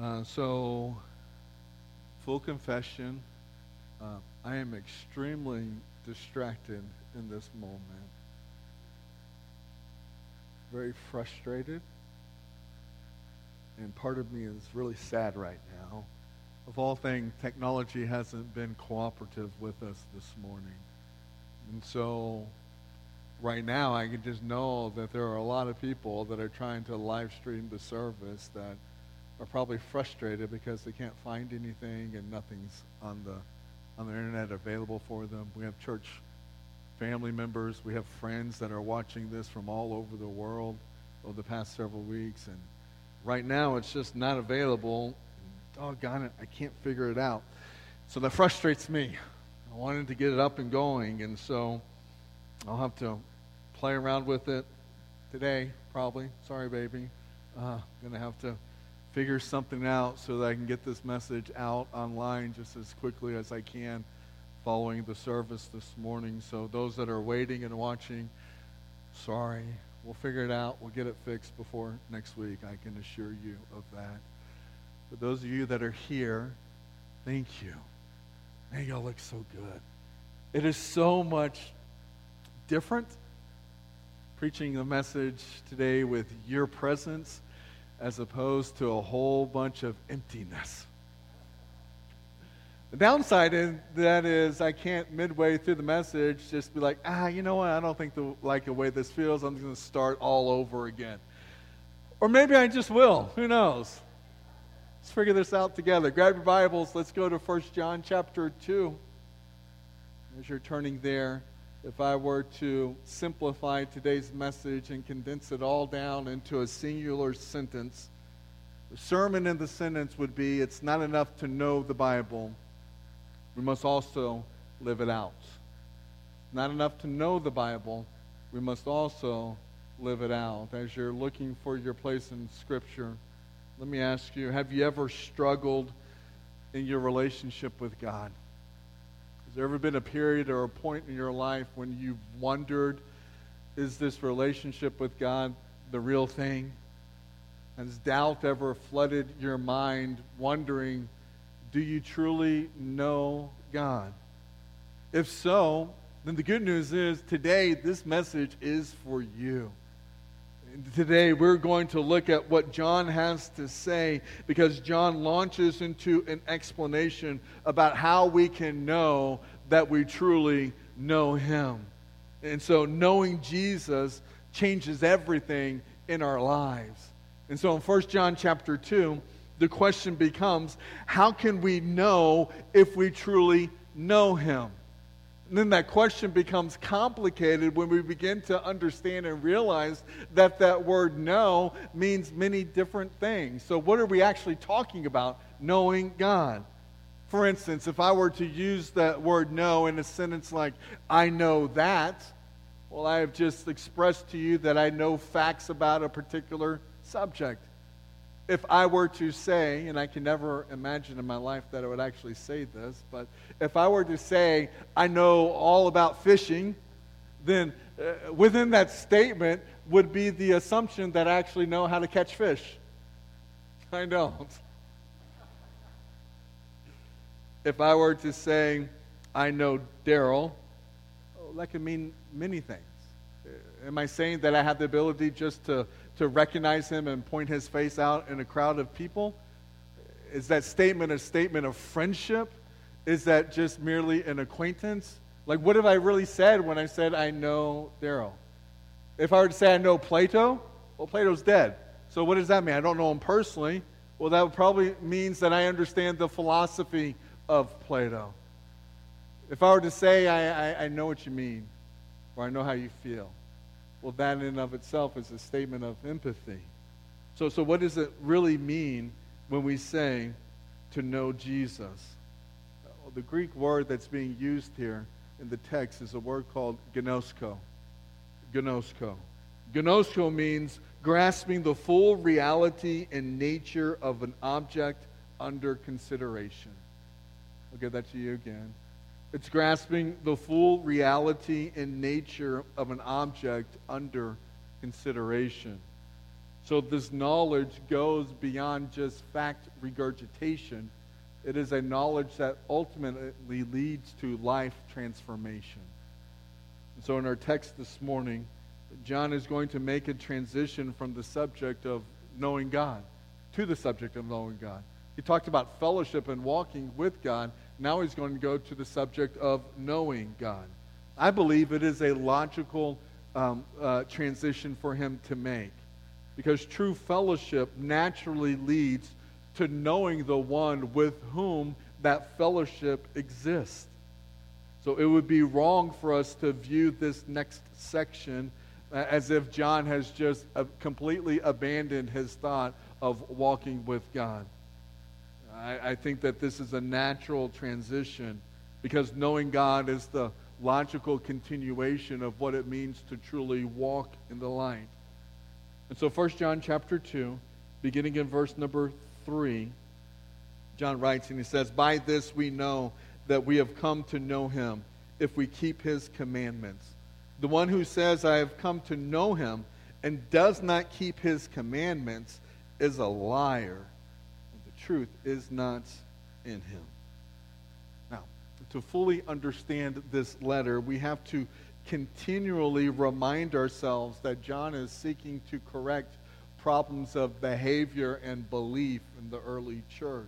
Uh, so, full confession, uh, I am extremely distracted in this moment. Very frustrated. And part of me is really sad right now. Of all things, technology hasn't been cooperative with us this morning. And so, right now, I can just know that there are a lot of people that are trying to live stream the service that are probably frustrated because they can't find anything and nothing's on the on the internet available for them. We have church family members, we have friends that are watching this from all over the world over the past several weeks and right now it's just not available. Doggone it, I can't figure it out. So that frustrates me. I wanted to get it up and going, and so I'll have to play around with it today, probably. Sorry, baby. Uh, gonna have to figure something out so that I can get this message out online just as quickly as I can following the service this morning. So those that are waiting and watching, sorry. We'll figure it out. We'll get it fixed before next week. I can assure you of that. For those of you that are here, thank you. Man, y'all look so good. It is so much different preaching the message today with your presence as opposed to a whole bunch of emptiness. The downside in that is I can't midway through the message just be like, ah, you know what? I don't think the, like the way this feels. I'm going to start all over again. Or maybe I just will. Who knows? Let's figure this out together. Grab your Bibles. Let's go to 1 John chapter 2. As you're turning there, if I were to simplify today's message and condense it all down into a singular sentence, the sermon in the sentence would be it's not enough to know the Bible, we must also live it out. Not enough to know the Bible, we must also live it out. As you're looking for your place in Scripture, let me ask you have you ever struggled in your relationship with God? Has there ever been a period or a point in your life when you've wondered, is this relationship with God the real thing? Has doubt ever flooded your mind, wondering, do you truly know God? If so, then the good news is today this message is for you. Today, we're going to look at what John has to say because John launches into an explanation about how we can know that we truly know him. And so, knowing Jesus changes everything in our lives. And so, in 1 John chapter 2, the question becomes how can we know if we truly know him? Then that question becomes complicated when we begin to understand and realize that that word know means many different things. So, what are we actually talking about? Knowing God. For instance, if I were to use that word know in a sentence like, I know that, well, I have just expressed to you that I know facts about a particular subject. If I were to say, and I can never imagine in my life that I would actually say this, but if I were to say, I know all about fishing, then uh, within that statement would be the assumption that I actually know how to catch fish. I don't. If I were to say, I know Daryl, oh, that could mean many things. Uh, am I saying that I have the ability just to, to recognize him and point his face out in a crowd of people? Is that statement a statement of friendship? Is that just merely an acquaintance? Like, what have I really said when I said I know Daryl? If I were to say I know Plato, well, Plato's dead. So what does that mean? I don't know him personally. Well, that probably means that I understand the philosophy of Plato. If I were to say I, I, I know what you mean, or I know how you feel, well, that in and of itself is a statement of empathy. So, so what does it really mean when we say to know Jesus? the Greek word that's being used here in the text is a word called gnosko. Gnosko. Gnosko means grasping the full reality and nature of an object under consideration. I'll give that to you again. It's grasping the full reality and nature of an object under consideration. So this knowledge goes beyond just fact regurgitation. It is a knowledge that ultimately leads to life transformation. And so in our text this morning, John is going to make a transition from the subject of knowing God to the subject of knowing God. He talked about fellowship and walking with God. Now he's going to go to the subject of knowing God. I believe it is a logical um, uh, transition for him to make because true fellowship naturally leads to knowing the one with whom that fellowship exists. So it would be wrong for us to view this next section as if John has just uh, completely abandoned his thought of walking with God. I, I think that this is a natural transition because knowing God is the logical continuation of what it means to truly walk in the light. And so 1 John chapter 2, beginning in verse number 3, John writes and he says, By this we know that we have come to know him if we keep his commandments. The one who says, I have come to know him and does not keep his commandments is a liar. Truth is not in him. Now, to fully understand this letter, we have to continually remind ourselves that John is seeking to correct problems of behavior and belief in the early church.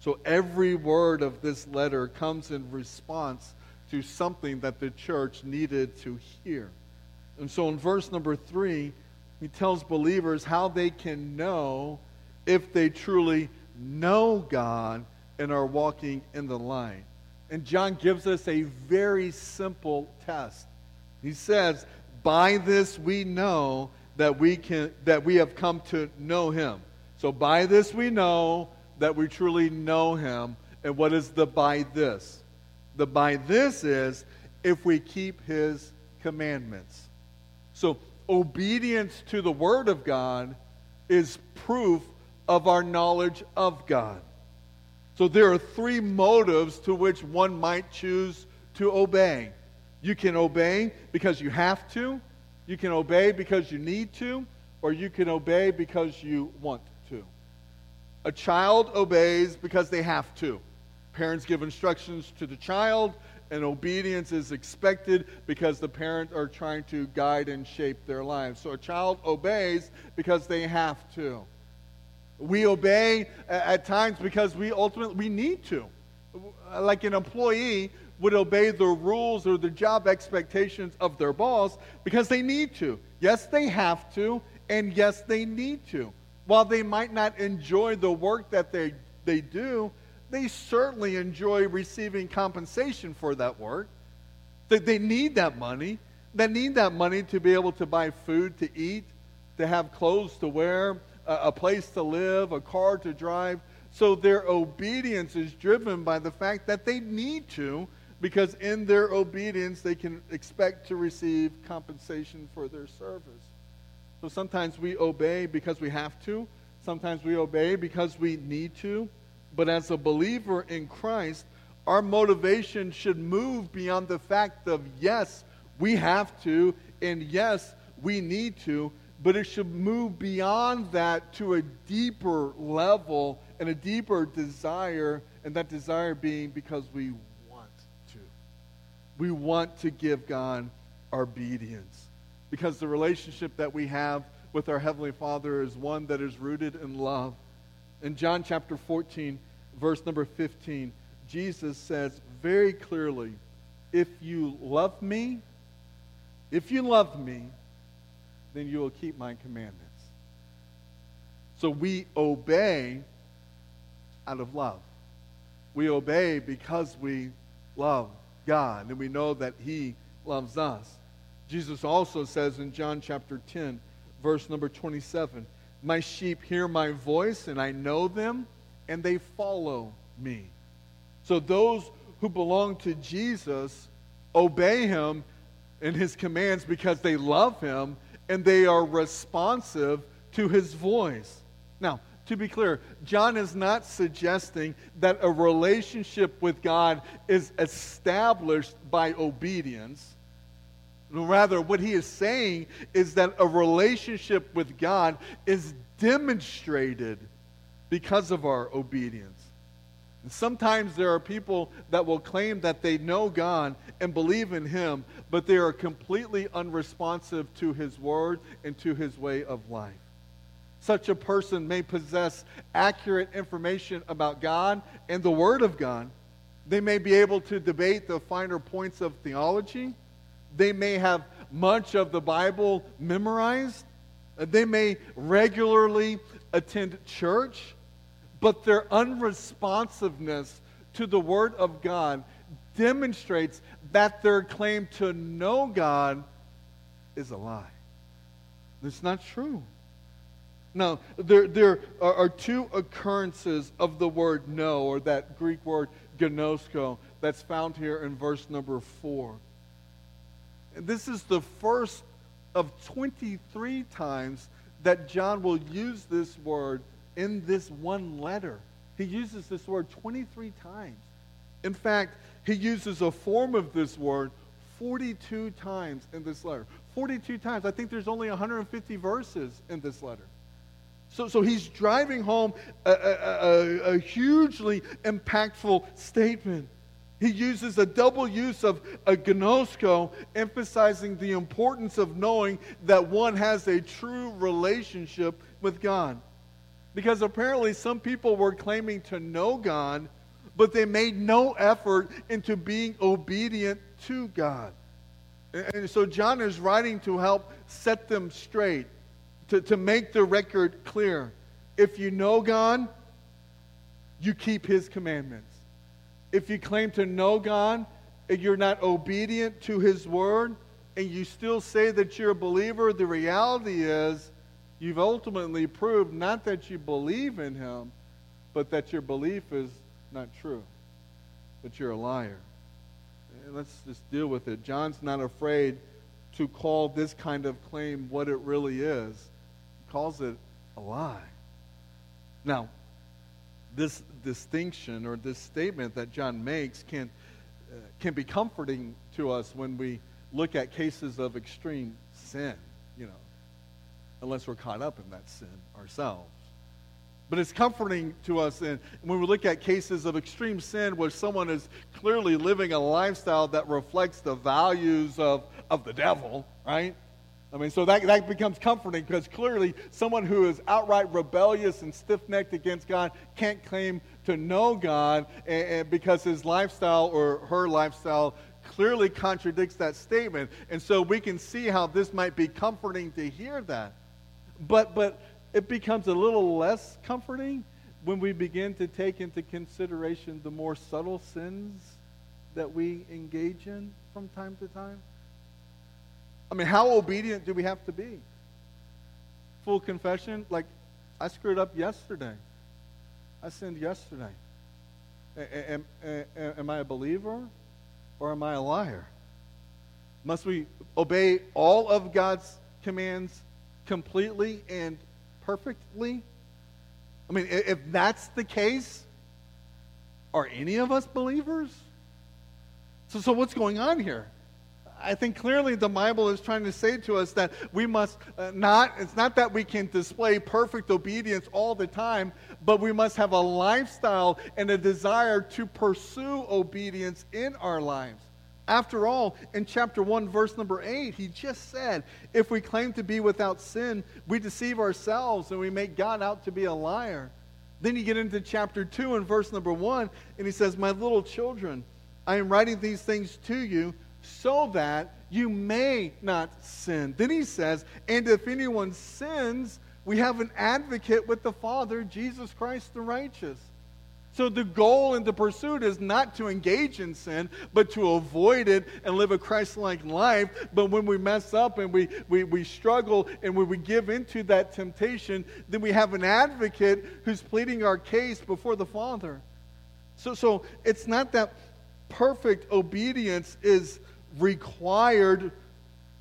So every word of this letter comes in response to something that the church needed to hear. And so in verse number three, he tells believers how they can know if they truly know God and are walking in the light. And John gives us a very simple test. He says, By this we know that we, can, that we have come to know him. So by this we know that we truly know him. And what is the by this? The by this is if we keep his commandments. So obedience to the word of God is proof of our knowledge of God. So there are three motives to which one might choose to obey. You can obey because you have to, you can obey because you need to, or you can obey because you want to. A child obeys because they have to. Parents give instructions to the child, and obedience is expected because the parents are trying to guide and shape their lives. So a child obeys because they have to. We obey uh, at times because we ultimately we need to. Uh, like an employee would obey the rules or the job expectations of their boss because they need to. Yes, they have to, and yes, they need to. While they might not enjoy the work that they, they do, they certainly enjoy receiving compensation for that work. They, they need that money. They need that money to be able to buy food to eat, to have clothes to wear, a, place to live, a car to drive. So their obedience is driven by the fact that they need to, because in their obedience they can expect to receive compensation for their service. So sometimes we obey because we have to, sometimes we obey because we need to. But as a believer in Christ, our motivation should move beyond the fact of yes, we have to, and yes, we need to, but it should move beyond that to a deeper level and a deeper desire, and that desire being because we want to. We want to give God our obedience. Because the relationship that we have with our Heavenly Father is one that is rooted in love in John chapter 14, verse number 15, Jesus says very clearly, If you love me, if you love me, then you will keep my commandments. So we obey out of love. We obey because we love God and we know that He loves us. Jesus also says in John chapter 10, verse number 27, my sheep hear my voice, and I know them, and they follow me. So those who belong to Jesus obey him and his commands because they love him and they are responsive to his voice. Now, to be clear, John is not suggesting that a relationship with God is established by obedience. Rather, what he is saying is that a relationship with God is demonstrated because of our obedience. Sometimes there are people that will claim that they know God and believe in Him, but they are completely unresponsive to His Word and to His way of life. Such a person may possess accurate information about God and the Word of God. They may be able to debate the finer points of theology. They may have much of the Bible memorized. They may regularly attend church but their unresponsiveness to the Word of God demonstrates that their claim to know God is a lie. It's not true. Now, there, there are, two occurrences of the word know, or that Greek word gnosko, that's found here in verse number 4. And this is the first of 23 times that John will use this word in this one letter. He uses this word 23 times. In fact, he uses a form of this word 42 times in this letter. 42 times. I think there's only 150 verses in this letter. So, so he's driving home a, a, a, a hugely impactful statement. He uses a double use of a gnosko, emphasizing the importance of knowing that one has a true relationship with God. Because apparently some people were claiming to know God, but they made no effort into being obedient to God. And so John is writing to help set them straight, to, to make the record clear. If you know God, you keep his commandments. If you claim to know God and you're not obedient to his word, and you still say that you're a believer, the reality is you've ultimately proved not that you believe in him, but that your belief is not true, that you're a liar. And let's just deal with it. John's not afraid to call this kind of claim what it really is. He calls it a lie. Now, this distinction or this statement that John makes can, uh, can be comforting to us when we look at cases of extreme sin, unless we're caught up in that sin ourselves. But it's comforting to us in, when we look at cases of extreme sin where someone is clearly living a lifestyle that reflects the values of, of the devil, right? I mean, so that, that becomes comforting because clearly someone who is outright rebellious and stiff necked against God can't claim to know God and, and because his lifestyle or her lifestyle clearly contradicts that statement. And so we can see how this might be comforting to hear that. But, but it becomes a little less comforting when we begin to take into consideration the more subtle sins that we engage in from time to time. I mean, how obedient do we have to be? Full confession, like I screwed up yesterday. I sinned yesterday. Am, am, am I a believer or am I a liar? Must we obey all of God's commands completely and perfectly? I mean, if that's the case, are any of us believers? So, so what's going on here? I think clearly the Bible is trying to say to us that we must uh, not, it's not that we can display perfect obedience all the time, but we must have a lifestyle and a desire to pursue obedience in our lives. After all, in chapter 1, verse number 8, he just said, If we claim to be without sin, we deceive ourselves and we make God out to be a liar. Then you get into chapter 2 and verse number 1, and he says, My little children, I am writing these things to you so that you may not sin. Then he says, And if anyone sins, we have an advocate with the Father, Jesus Christ the righteous. So the goal and the pursuit is not to engage in sin, but to avoid it and live a Christ like life. But when we mess up and we, we, we struggle and when we give into that temptation, then we have an advocate who's pleading our case before the Father. So, so it's not that perfect obedience is required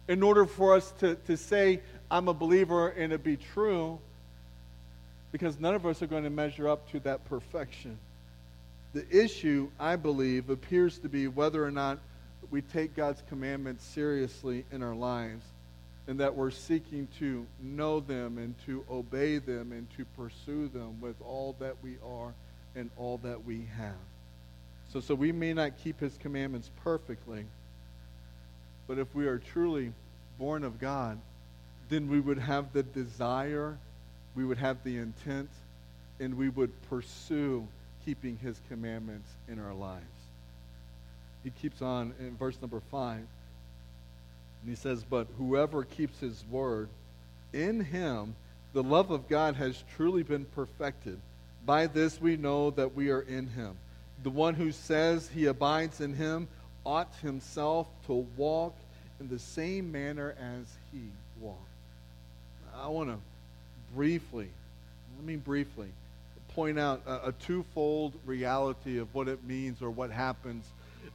in order for us to, to say, I'm a believer and it be true because none of us are going to measure up to that perfection. The issue, I believe, appears to be whether or not we take God's commandments seriously in our lives and that we're seeking to know them and to obey them and to pursue them with all that we are and all that we have. So, so we may not keep his commandments perfectly, but if we are truly born of God, then we would have the desire, we would have the intent, and we would pursue keeping his commandments in our lives. He keeps on in verse number 5. And he says, But whoever keeps his word, in him the love of God has truly been perfected. By this we know that we are in him. The one who says he abides in him ought himself to walk in the same manner as he walked. I want to briefly, I mean briefly, point out a, a twofold reality of what it means or what happens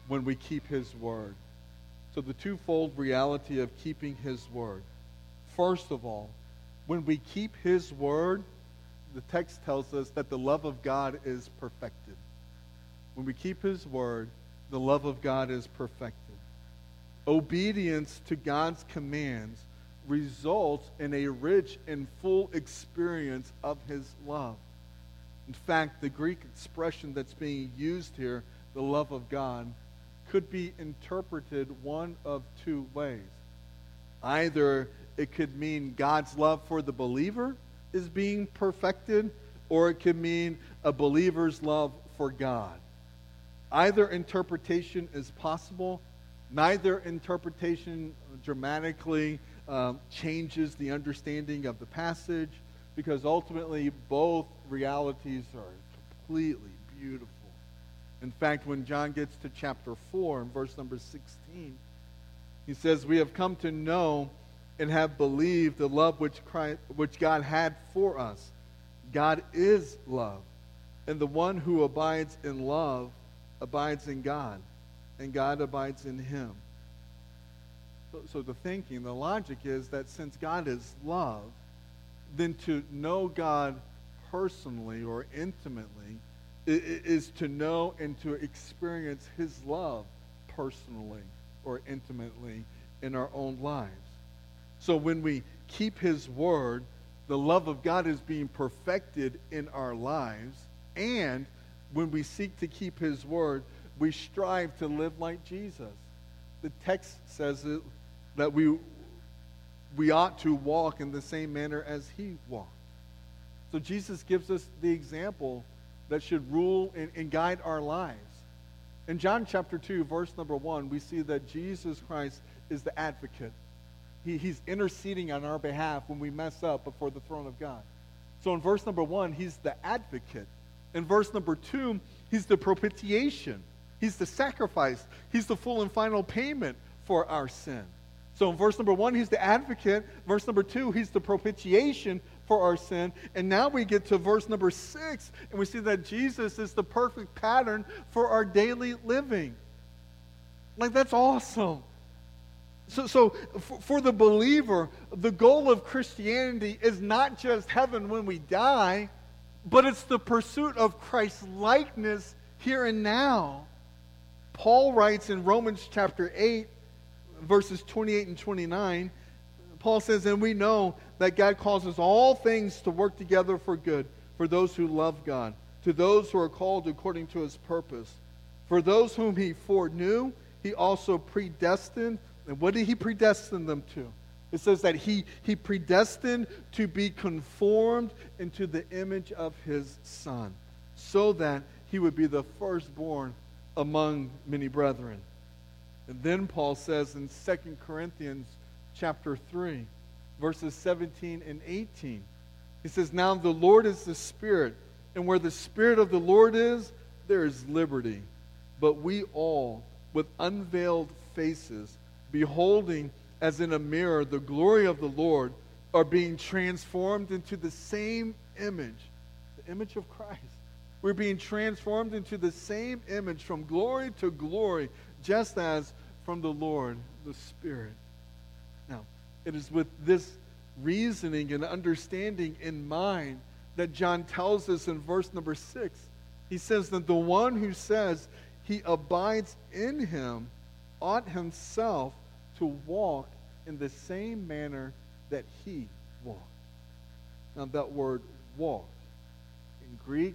when we keep his word. So, the twofold reality of keeping his word. First of all, when we keep his word, the text tells us that the love of God is perfected. When we keep his word, the love of God is perfected. Obedience to God's commands results in a rich and full experience of his love. In fact, the Greek expression that's being used here, the love of God, could be interpreted one of two ways. Either it could mean God's love for the believer is being perfected, or it could mean a believer's love for God. Either interpretation is possible. Neither interpretation dramatically um, changes the understanding of the passage because ultimately both realities are completely beautiful. In fact, when John gets to chapter 4 and verse number 16, he says, We have come to know and have believed the love which, Christ, which God had for us. God is love. And the one who abides in love abides in God, and God abides in him. So, so the thinking, the logic is that since God is love, then to know God personally or intimately is to know and to experience his love personally or intimately in our own lives. So when we keep his word, the love of God is being perfected in our lives. And when we seek to keep his word, we strive to live like Jesus. The text says it, that we, we ought to walk in the same manner as he walked. So Jesus gives us the example that should rule and, and guide our lives. In John chapter 2, verse number 1, we see that Jesus Christ is the advocate. He, he's interceding on our behalf when we mess up before the throne of God. So in verse number 1, he's the advocate. In verse number 2, he's the propitiation. He's the sacrifice. He's the full and final payment for our sin. So in verse number 1, he's the advocate. Verse number 2, he's the propitiation for our sin. And now we get to verse number six, and we see that Jesus is the perfect pattern for our daily living. Like, that's awesome. So, so for, for the believer, the goal of Christianity is not just heaven when we die, but it's the pursuit of Christ's likeness here and now. Paul writes in Romans chapter 8, verses 28 and 29, Paul says, And we know that God causes all things to work together for good for those who love God, to those who are called according to his purpose. For those whom he foreknew, he also predestined. And what did he predestine them to? It says that he, he predestined to be conformed into the image of his son, so that he would be the firstborn among many brethren. And then Paul says in 2 Corinthians chapter 3, verses 17 and 18. He says, Now the Lord is the Spirit, and where the Spirit of the Lord is, there is liberty. But we all, with unveiled faces, beholding as in a mirror the glory of the Lord, are being transformed into the same image, the image of Christ. We're being transformed into the same image from glory to glory, just as from the Lord, the Spirit. Now, it is with this reasoning and understanding in mind that John tells us in verse number six. He says that the one who says he abides in him ought himself to walk in the same manner that he walked. Now, that word walk, in Greek,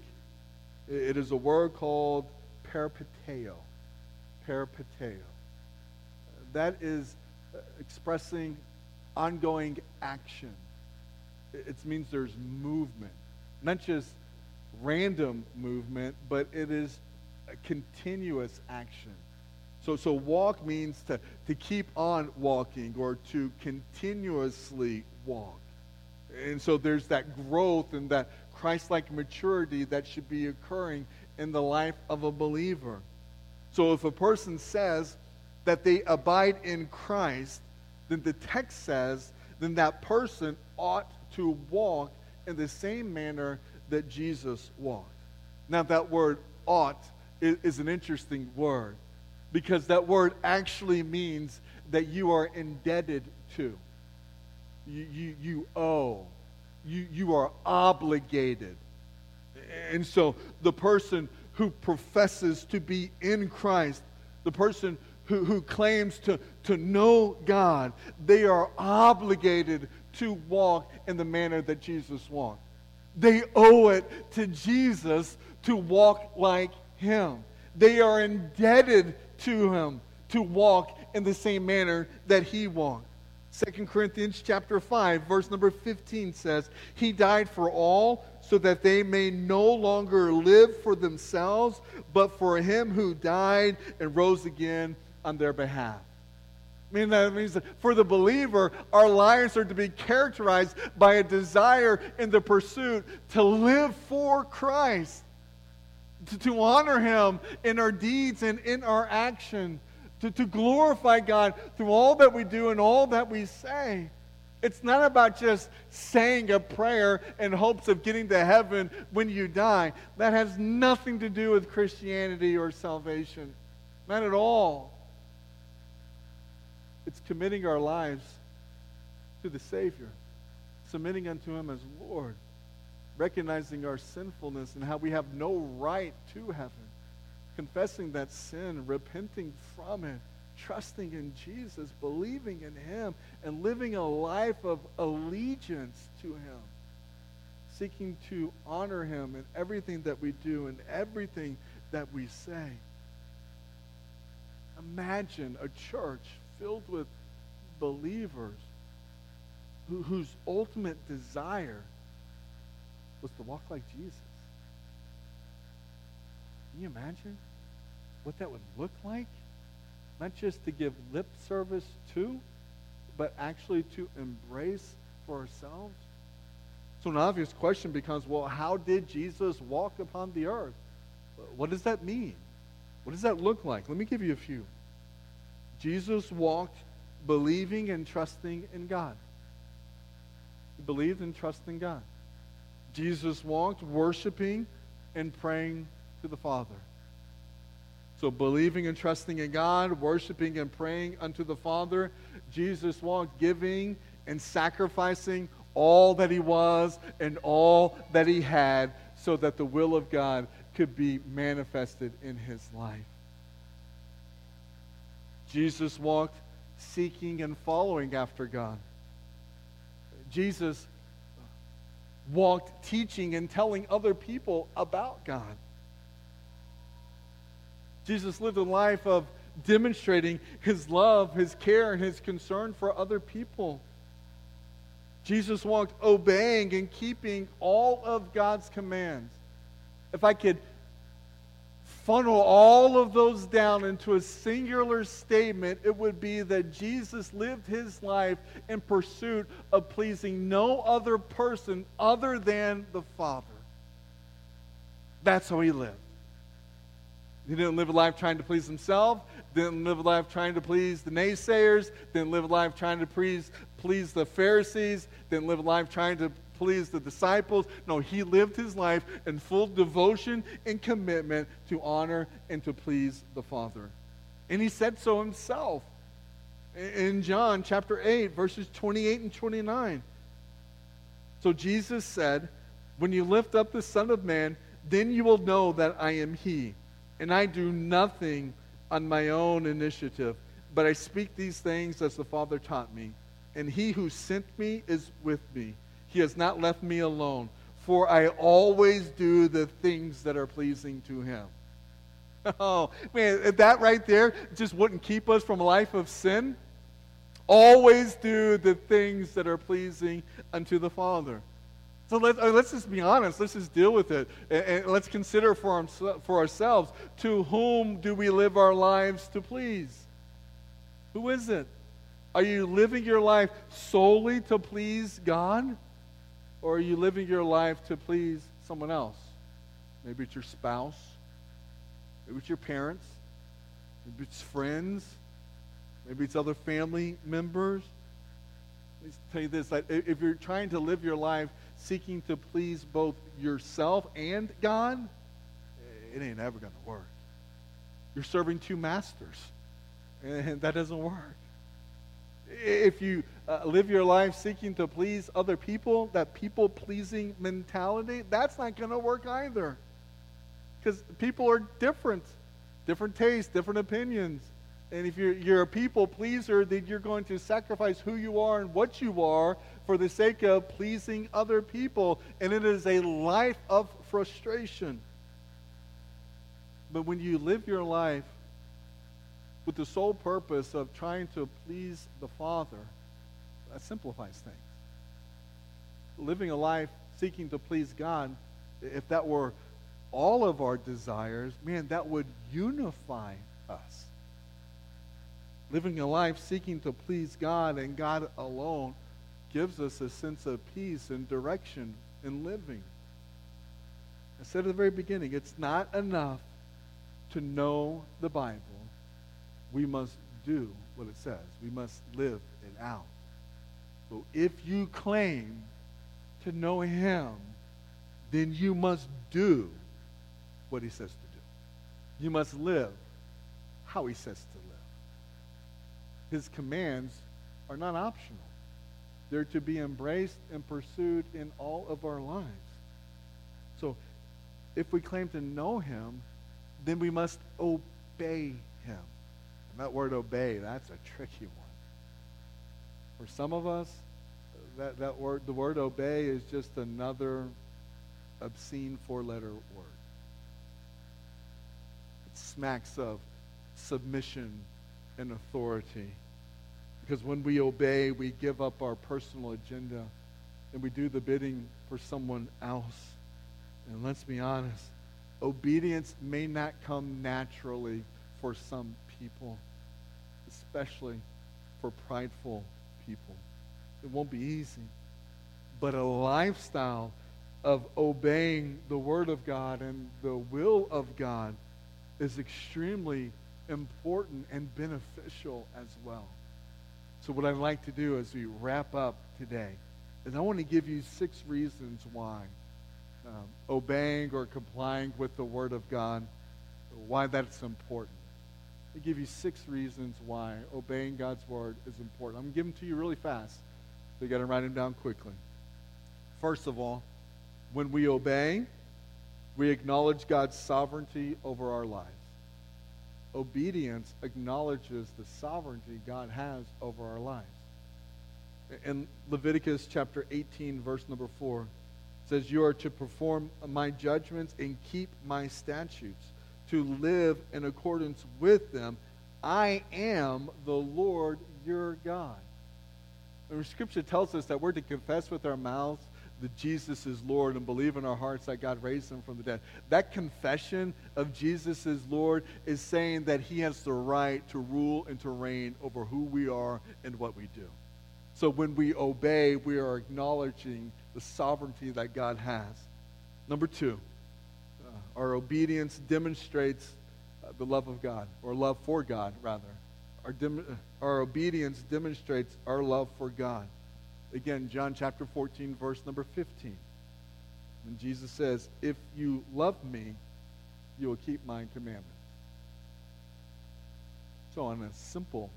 it is a word called peripateo. Peripateo. That is uh, expressing ongoing action. It means there's movement, not just random movement, but it is a continuous action. So, so walk means to, to keep on walking or to continuously walk. And so there's that growth and that Christ like maturity that should be occurring in the life of a believer. So if a person says that they abide in Christ, then the text says, then that person ought to walk in the same manner that Jesus walked. Now, that word ought is, is an interesting word because that word actually means that you are indebted to. You, you, you owe. You, you are obligated. And so the person who professes to be in Christ, the person who, who claims to, to know God, they are obligated to walk in the manner that Jesus walked. They owe it to Jesus to walk like him. They are indebted to him to walk in the same manner that he walked. 2 Corinthians chapter 5 verse number 15 says, "He died for all so that they may no longer live for themselves, but for him who died and rose again on their behalf." I mean, that means that for the believer, our lives are to be characterized by a desire in the pursuit to live for Christ, to, to honor Him in our deeds and in our action, to, to glorify God through all that we do and all that we say. It's not about just saying a prayer in hopes of getting to heaven when you die. That has nothing to do with Christianity or salvation. Not at all. It's committing our lives to the Savior, submitting unto Him as Lord, recognizing our sinfulness and how we have no right to heaven, confessing that sin, repenting from it, trusting in Jesus, believing in Him, and living a life of allegiance to Him, seeking to honor Him in everything that we do and everything that we say. Imagine a church filled with believers who, whose ultimate desire was to walk like Jesus. Can you imagine what that would look like? Not just to give lip service to, but actually to embrace for ourselves. So, an obvious question becomes well, how did Jesus walk upon the earth? What does that mean? What does that look like? Let me give you a few. Jesus walked believing and trusting in God. He believed and trusted in God. Jesus walked worshiping and praying to the Father. So, believing and trusting in God, worshiping and praying unto the Father, Jesus walked giving and sacrificing all that he was and all that he had so that the will of God could be manifested in his life. Jesus walked seeking and following after God. Jesus walked teaching and telling other people about God. Jesus lived a life of demonstrating his love, his care, and his concern for other people. Jesus walked obeying and keeping all of God's commands. If I could funnel all of those down into a singular statement, it would be that Jesus lived his life in pursuit of pleasing no other person other than the Father. That's how he lived. He didn't live a life trying to please himself, didn't live a life trying to please the naysayers, didn't live a life trying to please, please the Pharisees, didn't live a life trying to please the disciples. No, he lived his life in full devotion and commitment to honor and to please the Father. And he said so himself in John chapter 8, verses 28 and 29. So Jesus said, When you lift up the Son of Man, then you will know that I am he. And I do nothing on my own initiative. But I speak these things as the Father taught me, and he who sent me is with me. He has not left me alone, for I always do the things that are pleasing to him. Oh, man, that right there just wouldn't keep us from a life of sin. Always do the things that are pleasing unto the Father. So let, uh, let's just be honest. Let's just deal with it. And, and let's consider for, for ourselves to whom do we live our lives to please? Who is it? Are you living your life solely to please God? Or are you living your life to please someone else? Maybe it's your spouse. Maybe it's your parents. Maybe it's friends. Maybe it's other family members. Let me tell you this if you're trying to live your life seeking to please both yourself and God, it ain't ever going to work. You're serving two masters, and that doesn't work. If you uh, live your life seeking to please other people, that people pleasing mentality, that's not going to work either. Because people are different, different tastes, different opinions. And if you're, you're a people pleaser, then you're going to sacrifice who you are and what you are for the sake of pleasing other people. And it is a life of frustration. But when you live your life with the sole purpose of trying to please the Father, that simplifies things. Living a life seeking to please God, if that were all of our desires, man, that would unify us living a life seeking to please God and God alone gives us a sense of peace and direction in living. I said at the very beginning, it's not enough to know the Bible. We must do what it says. We must live it out. So if you claim to know him, then you must do what he says to do. You must live how he says to live his commands are not optional. They're to be embraced and pursued in all of our lives. So, if we claim to know him, then we must obey him. And that word obey, that's a tricky one. For some of us, that, that word, the word obey is just another obscene four-letter word. It smacks of submission and authority. Because when we obey, we give up our personal agenda and we do the bidding for someone else. And let's be honest, obedience may not come naturally for some people, especially for prideful people. It won't be easy. But a lifestyle of obeying the Word of God and the will of God is extremely important and beneficial as well. So, what I'd like to do as we wrap up today is I want to give you six reasons why um, obeying or complying with the Word of God, why that's important. I give you six reasons why obeying God's Word is important. I'm going to give them to you really fast, so you got to write them down quickly. First of all, when we obey, we acknowledge God's sovereignty over our lives obedience acknowledges the sovereignty God has over our lives. In Leviticus chapter 18, verse number 4, says, You are to perform my judgments and keep my statutes, to live in accordance with them. I am the Lord your God. And Scripture tells us that we're to confess with our mouths that Jesus is Lord and believe in our hearts that God raised him from the dead. That confession of Jesus is Lord is saying that he has the right to rule and to reign over who we are and what we do. So when we obey, we are acknowledging the sovereignty that God has. Number two, uh, our obedience demonstrates uh, the love of God, or love for God, rather. Our, dem- our obedience demonstrates our love for God. Again, John chapter 14, verse number 15. And Jesus says, If you love me, you will keep my commandments. So, on a simple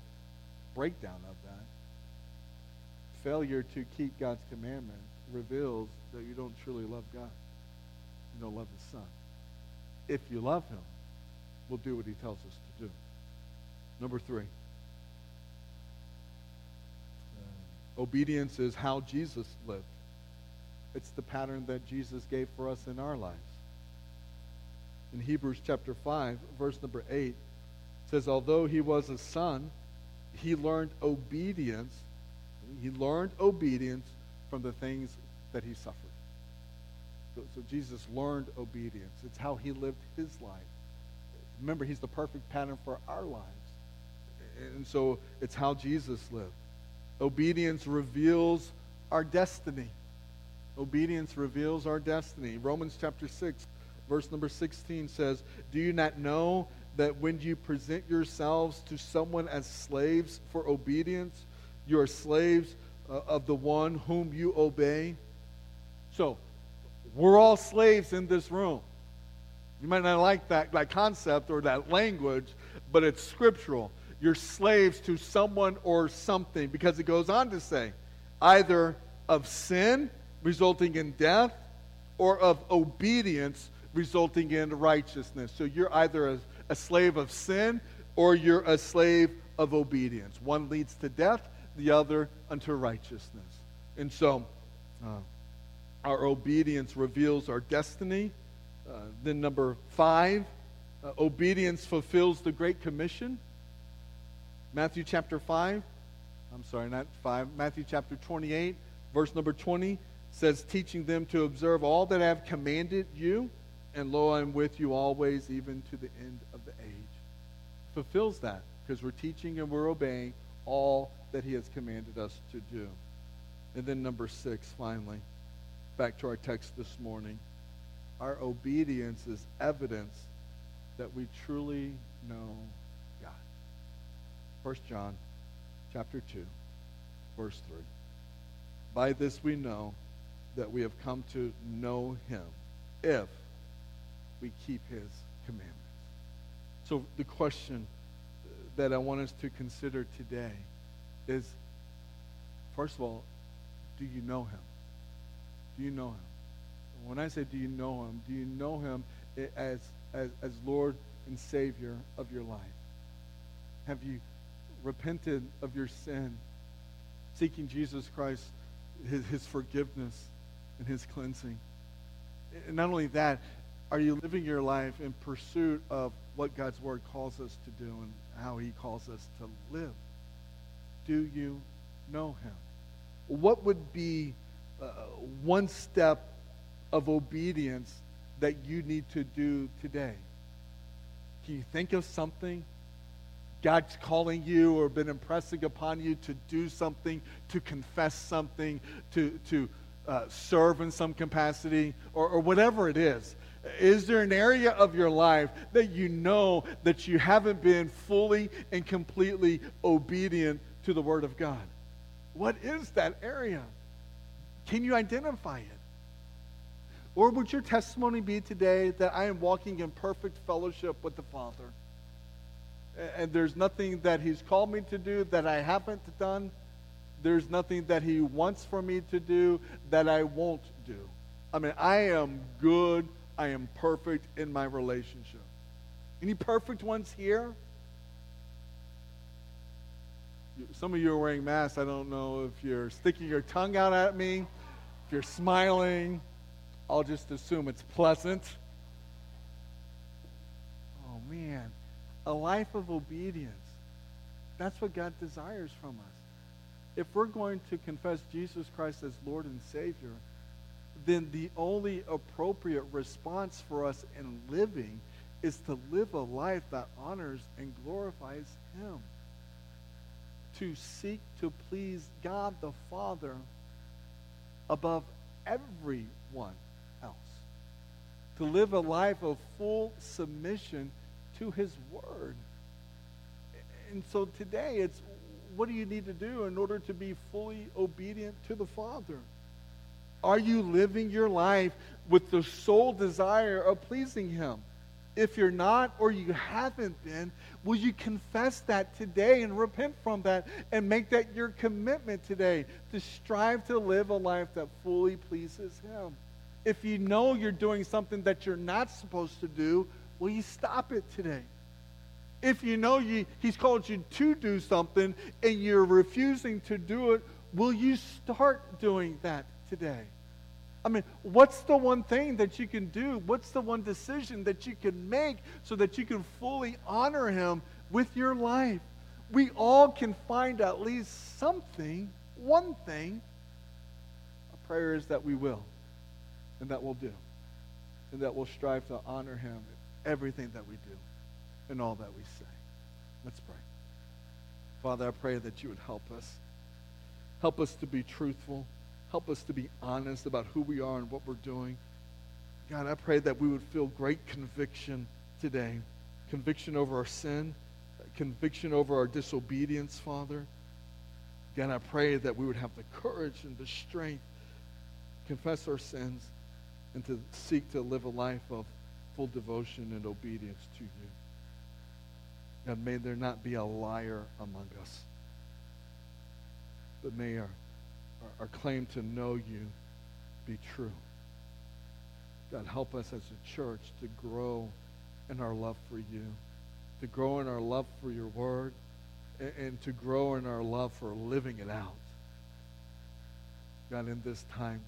breakdown of that, failure to keep God's commandment reveals that you don't truly love God. You don't love His Son. If you love Him, we'll do what He tells us to do. Number three, Obedience is how Jesus lived. It's the pattern that Jesus gave for us in our lives. In Hebrews chapter 5, verse number 8, says, Although he was a son, he learned obedience. He learned obedience from the things that he suffered. So, so Jesus learned obedience. It's how he lived his life. Remember, he's the perfect pattern for our lives. And so it's how Jesus lived. Obedience reveals our destiny. Obedience reveals our destiny. Romans chapter 6, verse number 16 says, Do you not know that when you present yourselves to someone as slaves for obedience, you are slaves uh, of the one whom you obey? So, we're all slaves in this room. You might not like that, that concept or that language, but it's scriptural. You're slaves to someone or something because it goes on to say either of sin resulting in death or of obedience resulting in righteousness. So you're either a, a slave of sin or you're a slave of obedience. One leads to death, the other unto righteousness. And so uh, our obedience reveals our destiny. Uh, then, number five, uh, obedience fulfills the Great Commission. Matthew chapter 5, I'm sorry, not 5, Matthew chapter 28, verse number 20 says, teaching them to observe all that I have commanded you, and lo, I'm with you always, even to the end of the age. Fulfills that because we're teaching and we're obeying all that he has commanded us to do. And then number six, finally, back to our text this morning. Our obedience is evidence that we truly know 1 John chapter 2, verse 3. By this we know that we have come to know him if we keep his commandments. So the question that I want us to consider today is first of all, do you know him? Do you know him? When I say do you know him, do you know him as, as, as Lord and Savior of your life? Have you repented of your sin, seeking Jesus Christ, his, his forgiveness and his cleansing. And not only that, are you living your life in pursuit of what God's word calls us to do and how he calls us to live? Do you know him? What would be uh, one step of obedience that you need to do today? Can you think of something God's calling you or been impressing upon you to do something, to confess something, to, to uh, serve in some capacity, or, or whatever it is. Is there an area of your life that you know that you haven't been fully and completely obedient to the Word of God? What is that area? Can you identify it? Or would your testimony be today that I am walking in perfect fellowship with the Father? And there's nothing that he's called me to do that I haven't done. There's nothing that he wants for me to do that I won't do. I mean, I am good. I am perfect in my relationship. Any perfect ones here? Some of you are wearing masks. I don't know if you're sticking your tongue out at me, if you're smiling. I'll just assume it's pleasant. Oh, man a life of obedience. That's what God desires from us. If we're going to confess Jesus Christ as Lord and Savior, then the only appropriate response for us in living is to live a life that honors and glorifies Him. To seek to please God the Father above everyone else. To live a life of full submission to his word. And so today it's what do you need to do in order to be fully obedient to the Father? Are you living your life with the sole desire of pleasing him? If you're not or you haven't been, will you confess that today and repent from that and make that your commitment today to strive to live a life that fully pleases him? If you know you're doing something that you're not supposed to do, Will you stop it today? If you know you, He's called you to do something and you're refusing to do it, will you start doing that today? I mean, what's the one thing that you can do? What's the one decision that you can make so that you can fully honor him with your life? We all can find at least something, one thing. Our prayer is that we will, and that we'll do, and that we'll strive to honor him everything that we do and all that we say. Let's pray. Father, I pray that you would help us. Help us to be truthful. Help us to be honest about who we are and what we're doing. God, I pray that we would feel great conviction today conviction over our sin, conviction over our disobedience, Father. God, I pray that we would have the courage and the strength to confess our sins and to seek to live a life of devotion and obedience to you. God, may there not be a liar among us, but may our our claim to know you be true. God, help us as a church to grow in our love for you, to grow in our love for your word, and, and to grow in our love for living it out. God, in this time,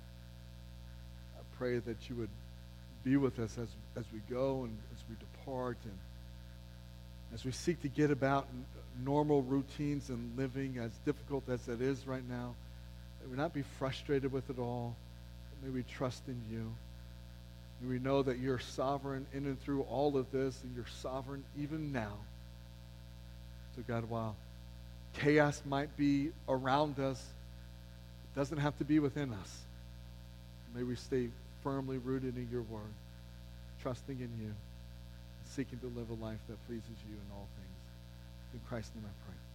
I pray that you would be with us as, as we go and as we depart and as we seek to get about normal routines and living, as difficult as it is right now. May we not be frustrated with it all. May we trust in you. May we know that you're sovereign in and through all of this, and you're sovereign even now. So, God, while chaos might be around us, it doesn't have to be within us. May we stay firmly rooted in your word, trusting in you, seeking to live a life that pleases you in all things. In Christ's name I pray.